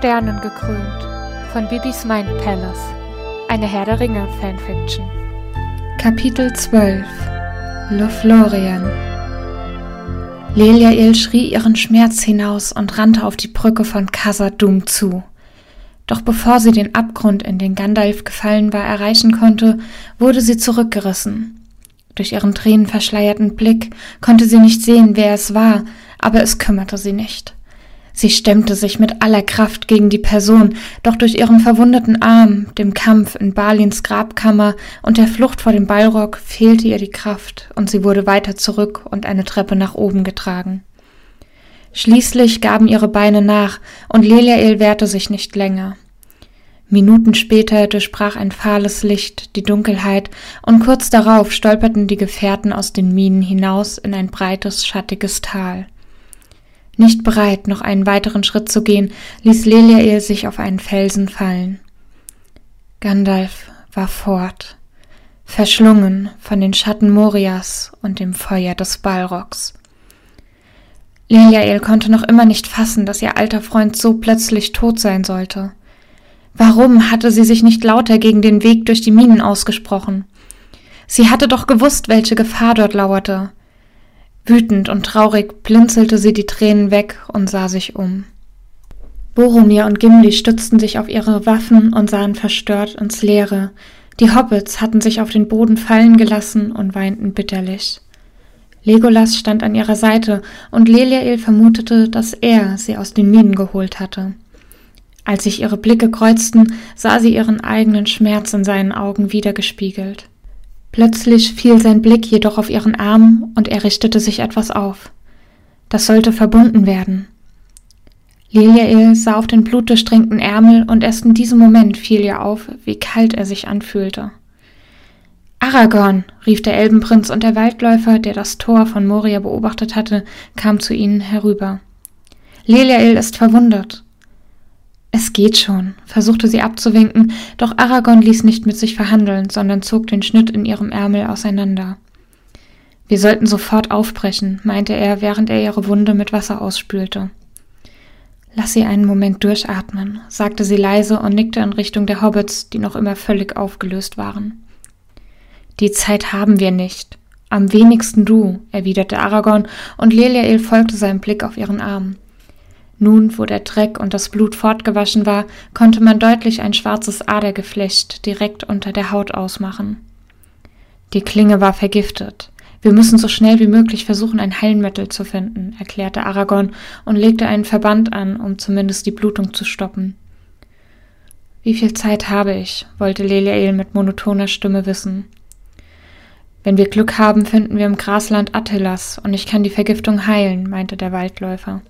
Sternen gekrönt von Bibis Mind Palace, eine Herr der Ringe Fanfiction. Kapitel 12 Lothlorien Leliael schrie ihren Schmerz hinaus und rannte auf die Brücke von Khazad-dûm zu. Doch bevor sie den Abgrund, in den Gandalf gefallen war, erreichen konnte, wurde sie zurückgerissen. Durch ihren tränenverschleierten Blick konnte sie nicht sehen, wer es war, aber es kümmerte sie nicht. Sie stemmte sich mit aller Kraft gegen die Person, doch durch ihren verwundeten Arm, dem Kampf in Balins Grabkammer und der Flucht vor dem Balrog fehlte ihr die Kraft und sie wurde weiter zurück und eine Treppe nach oben getragen. Schließlich gaben ihre Beine nach und Leliael wehrte sich nicht länger. Minuten später durchbrach ein fahles Licht die Dunkelheit und kurz darauf stolperten die Gefährten aus den Minen hinaus in ein breites, schattiges Tal. Nicht bereit, noch einen weiteren Schritt zu gehen, ließ Leliael sich auf einen Felsen fallen. Gandalf war fort, verschlungen von den Schatten Morias und dem Feuer des Balrogs. Leliael konnte noch immer nicht fassen, dass ihr alter Freund so plötzlich tot sein sollte. Warum hatte sie sich nicht lauter gegen den Weg durch die Minen ausgesprochen? Sie hatte doch gewusst, welche Gefahr dort lauerte. Wütend und traurig blinzelte sie die Tränen weg und sah sich um. Boromir und Gimli stützten sich auf ihre Waffen und sahen verstört ins Leere. Die Hobbits hatten sich auf den Boden fallen gelassen und weinten bitterlich. Legolas stand an ihrer Seite und Leliael vermutete, dass er sie aus den Minen geholt hatte. Als sich ihre Blicke kreuzten, sah sie ihren eigenen Schmerz in seinen Augen wiedergespiegelt. Plötzlich fiel sein Blick jedoch auf ihren Arm und er richtete sich etwas auf. Das sollte verbunden werden. Liliael sah auf den blutdurchtränkten Ärmel und erst in diesem Moment fiel ihr auf, wie kalt er sich anfühlte. Aragorn, rief der Elbenprinz und der Waldläufer, der das Tor von Moria beobachtet hatte, kam zu ihnen herüber. Leliael ist verwundet. Es geht schon, versuchte sie abzuwinken, doch Aragorn ließ nicht mit sich verhandeln, sondern zog den Schnitt in ihrem Ärmel auseinander. Wir sollten sofort aufbrechen, meinte er, während er ihre Wunde mit Wasser ausspülte. Lass sie einen Moment durchatmen, sagte sie leise und nickte in Richtung der Hobbits, die noch immer völlig aufgelöst waren. Die Zeit haben wir nicht. Am wenigsten du, erwiderte Aragorn, und Leliael folgte seinem Blick auf ihren Arm. Nun, wo der Dreck und das Blut fortgewaschen war, konnte man deutlich ein schwarzes Adergeflecht direkt unter der Haut ausmachen. Die Klinge war vergiftet. Wir müssen so schnell wie möglich versuchen, ein Heilmittel zu finden, erklärte Aragorn und legte einen Verband an, um zumindest die Blutung zu stoppen. Wie viel Zeit habe ich? wollte Leliael mit monotoner Stimme wissen. Wenn wir Glück haben, finden wir im Grasland Attilas und ich kann die Vergiftung heilen, meinte der Waldläufer.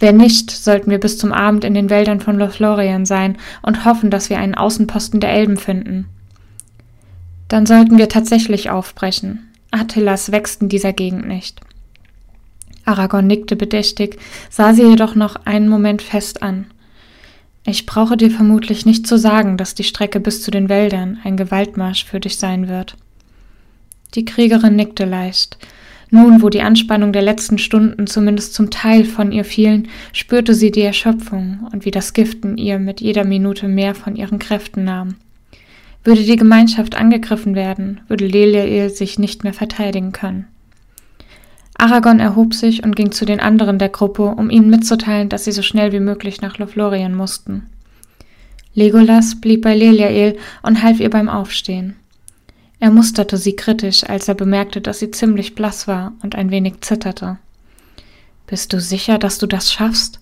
Wenn nicht, sollten wir bis zum Abend in den Wäldern von Lothlorien sein und hoffen, dass wir einen Außenposten der Elben finden. Dann sollten wir tatsächlich aufbrechen. Attilas wächst in dieser Gegend nicht. Aragorn nickte bedächtig, sah sie jedoch noch einen Moment fest an. Ich brauche dir vermutlich nicht zu sagen, dass die Strecke bis zu den Wäldern ein Gewaltmarsch für dich sein wird. Die Kriegerin nickte leicht. Nun, wo die Anspannung der letzten Stunden zumindest zum Teil von ihr fielen, spürte sie die Erschöpfung und wie das Gift in ihr mit jeder Minute mehr von ihren Kräften nahm. Würde die Gemeinschaft angegriffen werden, würde Leliael sich nicht mehr verteidigen können. Aragorn erhob sich und ging zu den anderen der Gruppe, um ihnen mitzuteilen, dass sie so schnell wie möglich nach Lothlorien mussten. Legolas blieb bei Leliael und half ihr beim Aufstehen. Er musterte sie kritisch, als er bemerkte, dass sie ziemlich blass war und ein wenig zitterte. Bist du sicher, dass du das schaffst?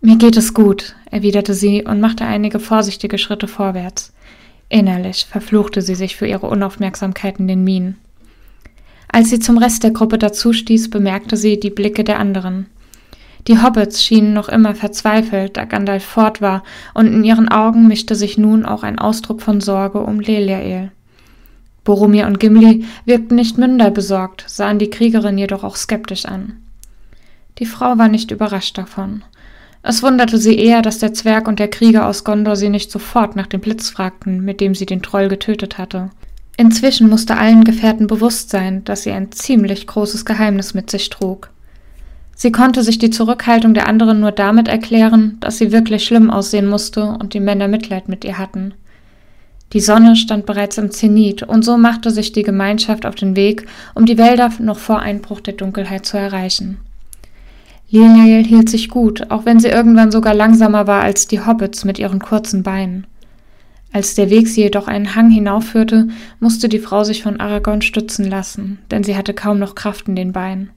Mir geht es gut, erwiderte sie und machte einige vorsichtige Schritte vorwärts. Innerlich verfluchte sie sich für ihre Unaufmerksamkeit in den Minen. Als sie zum Rest der Gruppe dazustieß, bemerkte sie die Blicke der anderen. Die Hobbits schienen noch immer verzweifelt, da Gandalf fort war, und in ihren Augen mischte sich nun auch ein Ausdruck von Sorge um Leliael. Boromir und Gimli wirkten nicht minder besorgt, sahen die Kriegerin jedoch auch skeptisch an. Die Frau war nicht überrascht davon. Es wunderte sie eher, dass der Zwerg und der Krieger aus Gondor sie nicht sofort nach dem Blitz fragten, mit dem sie den Troll getötet hatte. Inzwischen musste allen Gefährten bewusst sein, dass sie ein ziemlich großes Geheimnis mit sich trug. Sie konnte sich die Zurückhaltung der anderen nur damit erklären, dass sie wirklich schlimm aussehen musste und die Männer Mitleid mit ihr hatten. Die Sonne stand bereits im Zenit, und so machte sich die Gemeinschaft auf den Weg, um die Wälder noch vor Einbruch der Dunkelheit zu erreichen. Liliel hielt sich gut, auch wenn sie irgendwann sogar langsamer war als die Hobbits mit ihren kurzen Beinen. Als der Weg sie jedoch einen Hang hinaufführte, musste die Frau sich von Aragorn stützen lassen, denn sie hatte kaum noch Kraft in den Beinen.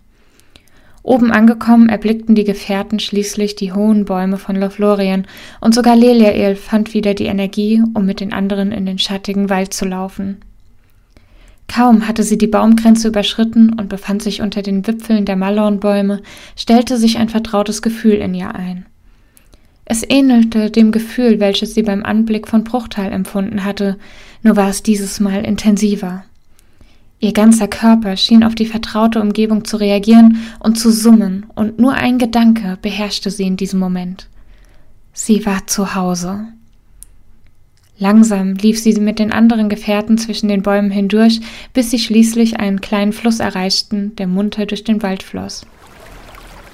Oben angekommen erblickten die Gefährten schließlich die hohen Bäume von Lothlorien, und sogar Leliael fand wieder die Energie, um mit den anderen in den schattigen Wald zu laufen. Kaum hatte sie die Baumgrenze überschritten und befand sich unter den Wipfeln der Malornbäume, stellte sich ein vertrautes Gefühl in ihr ein. Es ähnelte dem Gefühl, welches sie beim Anblick von Bruchtal empfunden hatte, nur war es dieses Mal intensiver. Ihr ganzer Körper schien auf die vertraute Umgebung zu reagieren und zu summen, und nur ein Gedanke beherrschte sie in diesem Moment. Sie war zu Hause. Langsam lief sie mit den anderen Gefährten zwischen den Bäumen hindurch, bis sie schließlich einen kleinen Fluss erreichten, der munter durch den Wald floss.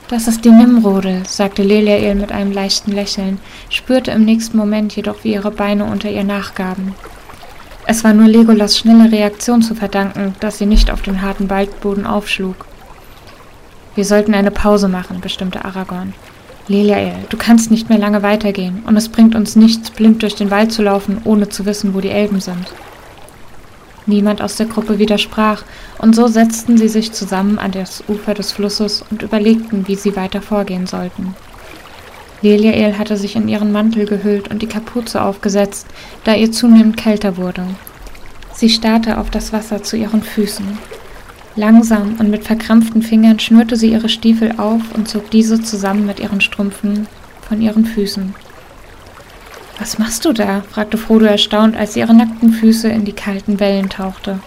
Das ist die Nimrode, sagte Leliael mit einem leichten Lächeln, spürte im nächsten Moment jedoch, wie ihre Beine unter ihr nachgaben. Es war nur Legolas schnelle Reaktion zu verdanken, dass sie nicht auf den harten Waldboden aufschlug. Wir sollten eine Pause machen, bestimmte Aragorn. Leliael, du kannst nicht mehr lange weitergehen, und es bringt uns nichts, blind durch den Wald zu laufen, ohne zu wissen, wo die Elben sind. Niemand aus der Gruppe widersprach, und so setzten sie sich zusammen an das Ufer des Flusses und überlegten, wie sie weiter vorgehen sollten. Leliael hatte sich in ihren Mantel gehüllt und die Kapuze aufgesetzt, da ihr zunehmend kälter wurde. Sie starrte auf das Wasser zu ihren Füßen. Langsam und mit verkrampften Fingern schnürte sie ihre Stiefel auf und zog diese zusammen mit ihren Strümpfen von ihren Füßen. Was machst du da? fragte Frodo erstaunt, als sie ihre nackten Füße in die kalten Wellen tauchte.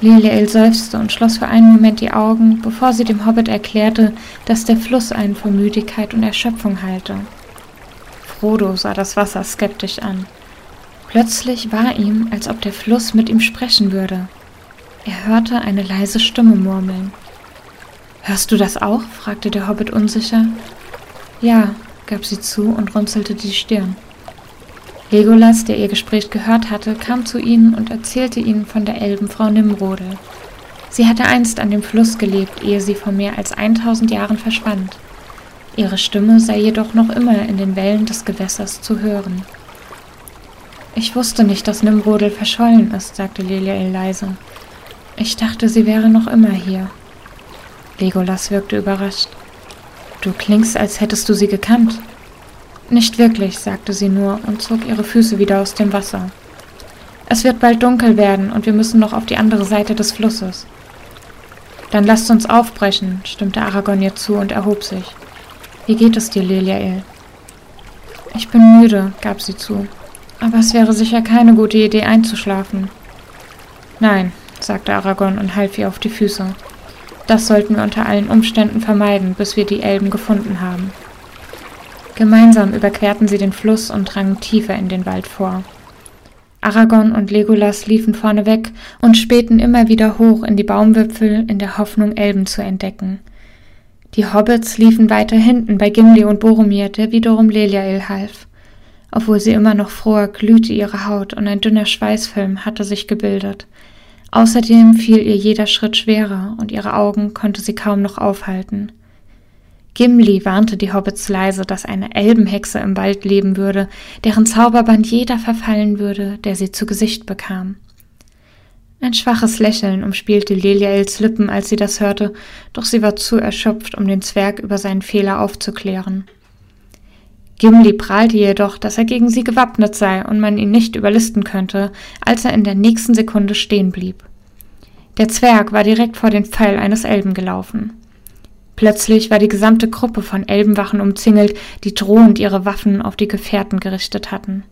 Liliel seufzte und schloss für einen Moment die Augen, bevor sie dem Hobbit erklärte, dass der Fluss einen vor Müdigkeit und Erschöpfung halte. Frodo sah das Wasser skeptisch an. Plötzlich war ihm, als ob der Fluss mit ihm sprechen würde. Er hörte eine leise Stimme murmeln. Hörst du das auch? fragte der Hobbit unsicher. Ja, gab sie zu und runzelte die Stirn. Legolas, der ihr Gespräch gehört hatte, kam zu ihnen und erzählte ihnen von der Elbenfrau Nimrode. Sie hatte einst an dem Fluss gelebt, ehe sie vor mehr als 1000 Jahren verschwand. Ihre Stimme sei jedoch noch immer in den Wellen des Gewässers zu hören. Ich wusste nicht, dass Nimrodel verschollen ist, sagte Leliel leise. Ich dachte, sie wäre noch immer hier. Legolas wirkte überrascht. Du klingst, als hättest du sie gekannt. Nicht wirklich, sagte sie nur und zog ihre Füße wieder aus dem Wasser. Es wird bald dunkel werden und wir müssen noch auf die andere Seite des Flusses. Dann lasst uns aufbrechen, stimmte Aragorn ihr zu und erhob sich. Wie geht es dir, Leliael? Ich bin müde, gab sie zu. Aber es wäre sicher keine gute Idee, einzuschlafen. Nein, sagte Aragorn und half ihr auf die Füße. Das sollten wir unter allen Umständen vermeiden, bis wir die Elben gefunden haben. Gemeinsam überquerten sie den Fluss und drangen tiefer in den Wald vor. Aragorn und Legolas liefen vorneweg und spähten immer wieder hoch in die Baumwipfel in der Hoffnung, Elben zu entdecken. Die Hobbits liefen weiter hinten bei Gimli und Boromir, der wiederum Leliael half. Obwohl sie immer noch fror, glühte ihre Haut und ein dünner Schweißfilm hatte sich gebildet. Außerdem fiel ihr jeder Schritt schwerer und ihre Augen konnte sie kaum noch aufhalten. Gimli warnte die Hobbits leise, dass eine Elbenhexe im Wald leben würde, deren Zauberband jeder verfallen würde, der sie zu Gesicht bekam. Ein schwaches Lächeln umspielte Leliaels Lippen, als sie das hörte, doch sie war zu erschöpft, um den Zwerg über seinen Fehler aufzuklären. Gimli prahlte jedoch, dass er gegen sie gewappnet sei und man ihn nicht überlisten könnte, als er in der nächsten Sekunde stehen blieb. Der Zwerg war direkt vor den Pfeil eines Elben gelaufen. Plötzlich war die gesamte Gruppe von Elbenwachen umzingelt, die drohend ihre Waffen auf die Gefährten gerichtet hatten.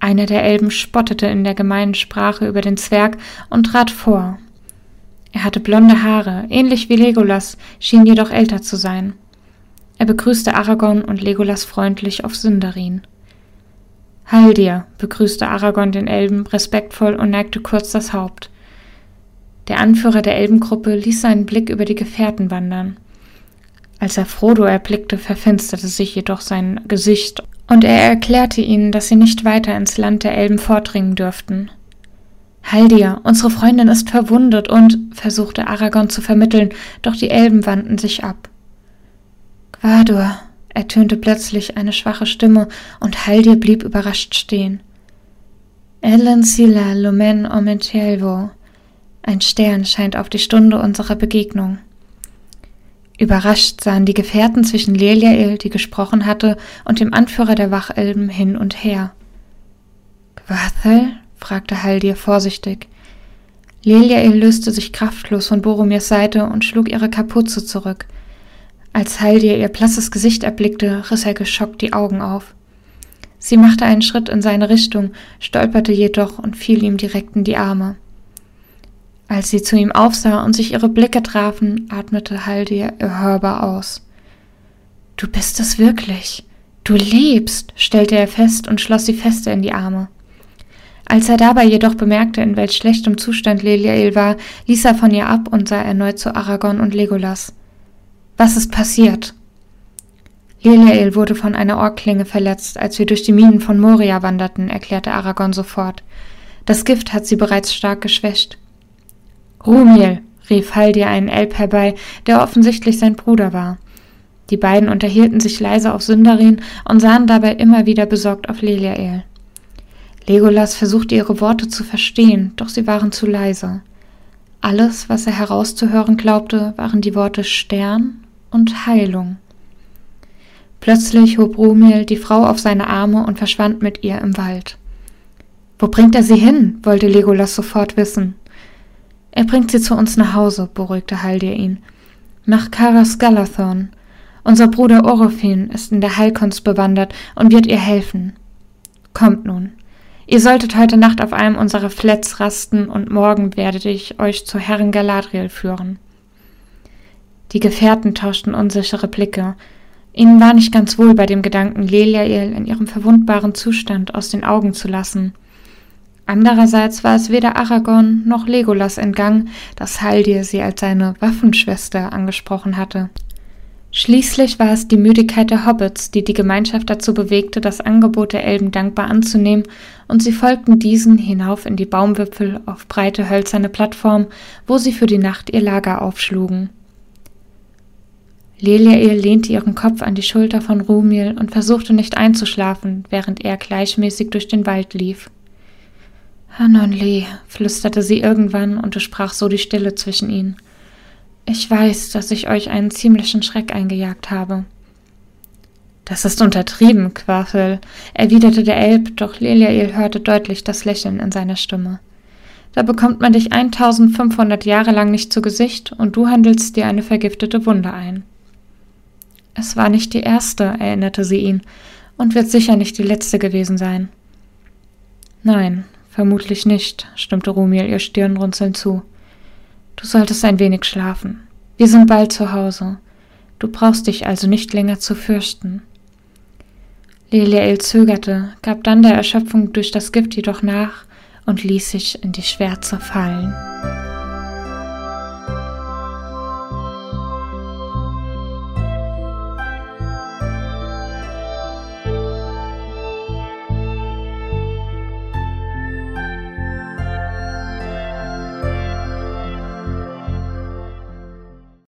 Einer der Elben spottete in der gemeinen Sprache über den Zwerg und trat vor. Er hatte blonde Haare, ähnlich wie Legolas, schien jedoch älter zu sein. Er begrüßte Aragorn und Legolas freundlich auf Sindarin. Heil dir, begrüßte Aragorn den Elben respektvoll und neigte kurz das Haupt. Der Anführer der Elbengruppe ließ seinen Blick über die Gefährten wandern. Als er Frodo erblickte, verfinsterte sich jedoch sein Gesicht, und er erklärte ihnen, dass sie nicht weiter ins Land der Elben vordringen dürften. Haldir, unsere Freundin ist verwundet und, versuchte Aragorn zu vermitteln, doch die Elben wandten sich ab. Gwadur, ertönte plötzlich eine schwache Stimme, und Haldir blieb überrascht stehen. Ellen Sila Lumen Omentelvo. Ein Stern scheint auf die Stunde unserer Begegnung. Überrascht sahen die Gefährten zwischen Leliael, die gesprochen hatte, und dem Anführer der Wachelben hin und her. Gwathel? fragte Haldir vorsichtig. Leliael löste sich kraftlos von Boromirs Seite und schlug ihre Kapuze zurück. Als Haldir ihr blasses Gesicht erblickte, riss er geschockt die Augen auf. Sie machte einen Schritt in seine Richtung, stolperte jedoch und fiel ihm direkt in die Arme. Als sie zu ihm aufsah und sich ihre Blicke trafen, atmete Haldir erhörbar aus. Du bist es wirklich. Du lebst, stellte er fest und schloss sie fester in die Arme. Als er dabei jedoch bemerkte, in welch schlechtem Zustand Leliael war, ließ er von ihr ab und sah erneut zu Aragorn und Legolas. Was ist passiert? Leliael wurde von einer Orkklinge verletzt, als wir durch die Minen von Moria wanderten, erklärte Aragorn sofort. Das Gift hat sie bereits stark geschwächt. Rumiel, rief Haldir einen Elb herbei, der offensichtlich sein Bruder war. Die beiden unterhielten sich leise auf Sündarin und sahen dabei immer wieder besorgt auf Leliael. Legolas versuchte ihre Worte zu verstehen, doch sie waren zu leise. Alles, was er herauszuhören glaubte, waren die Worte Stern und Heilung. Plötzlich hob Rumiel die Frau auf seine Arme und verschwand mit ihr im Wald. Wo bringt er sie hin? wollte Legolas sofort wissen. Er bringt sie zu uns nach Hause, beruhigte Haldir ihn. Nach Karas Galathorn. Unser Bruder Orofin ist in der Heilkunst bewandert und wird ihr helfen. Kommt nun. Ihr solltet heute Nacht auf einem unserer Flets rasten und morgen werde ich euch zu Herren Galadriel führen. Die Gefährten tauschten unsichere Blicke. Ihnen war nicht ganz wohl bei dem Gedanken, Leliael in ihrem verwundbaren Zustand aus den Augen zu lassen. Andererseits war es weder Aragorn noch Legolas entgangen, dass Haldir sie als seine Waffenschwester angesprochen hatte. Schließlich war es die Müdigkeit der Hobbits, die die Gemeinschaft dazu bewegte, das Angebot der Elben dankbar anzunehmen, und sie folgten diesen hinauf in die Baumwipfel auf breite hölzerne Plattform, wo sie für die Nacht ihr Lager aufschlugen. Leliael lehnte ihren Kopf an die Schulter von Rumiel und versuchte nicht einzuschlafen, während er gleichmäßig durch den Wald lief. Hanon Lee, flüsterte sie irgendwann und durchbrach so die Stille zwischen ihnen. Ich weiß, dass ich euch einen ziemlichen Schreck eingejagt habe. Das ist untertrieben, Quaffel, erwiderte der Elb, doch Leliael hörte deutlich das Lächeln in seiner Stimme. Da bekommt man dich 1500 Jahre lang nicht zu Gesicht und du handelst dir eine vergiftete Wunde ein. Es war nicht die erste, erinnerte sie ihn, und wird sicher nicht die letzte gewesen sein. Nein, vermutlich nicht, stimmte Rumiel ihr Stirnrunzeln zu. Du solltest ein wenig schlafen. Wir sind bald zu Hause. Du brauchst dich also nicht länger zu fürchten. Leliael zögerte, gab dann der Erschöpfung durch das Gift jedoch nach und ließ sich in die Schwärze fallen.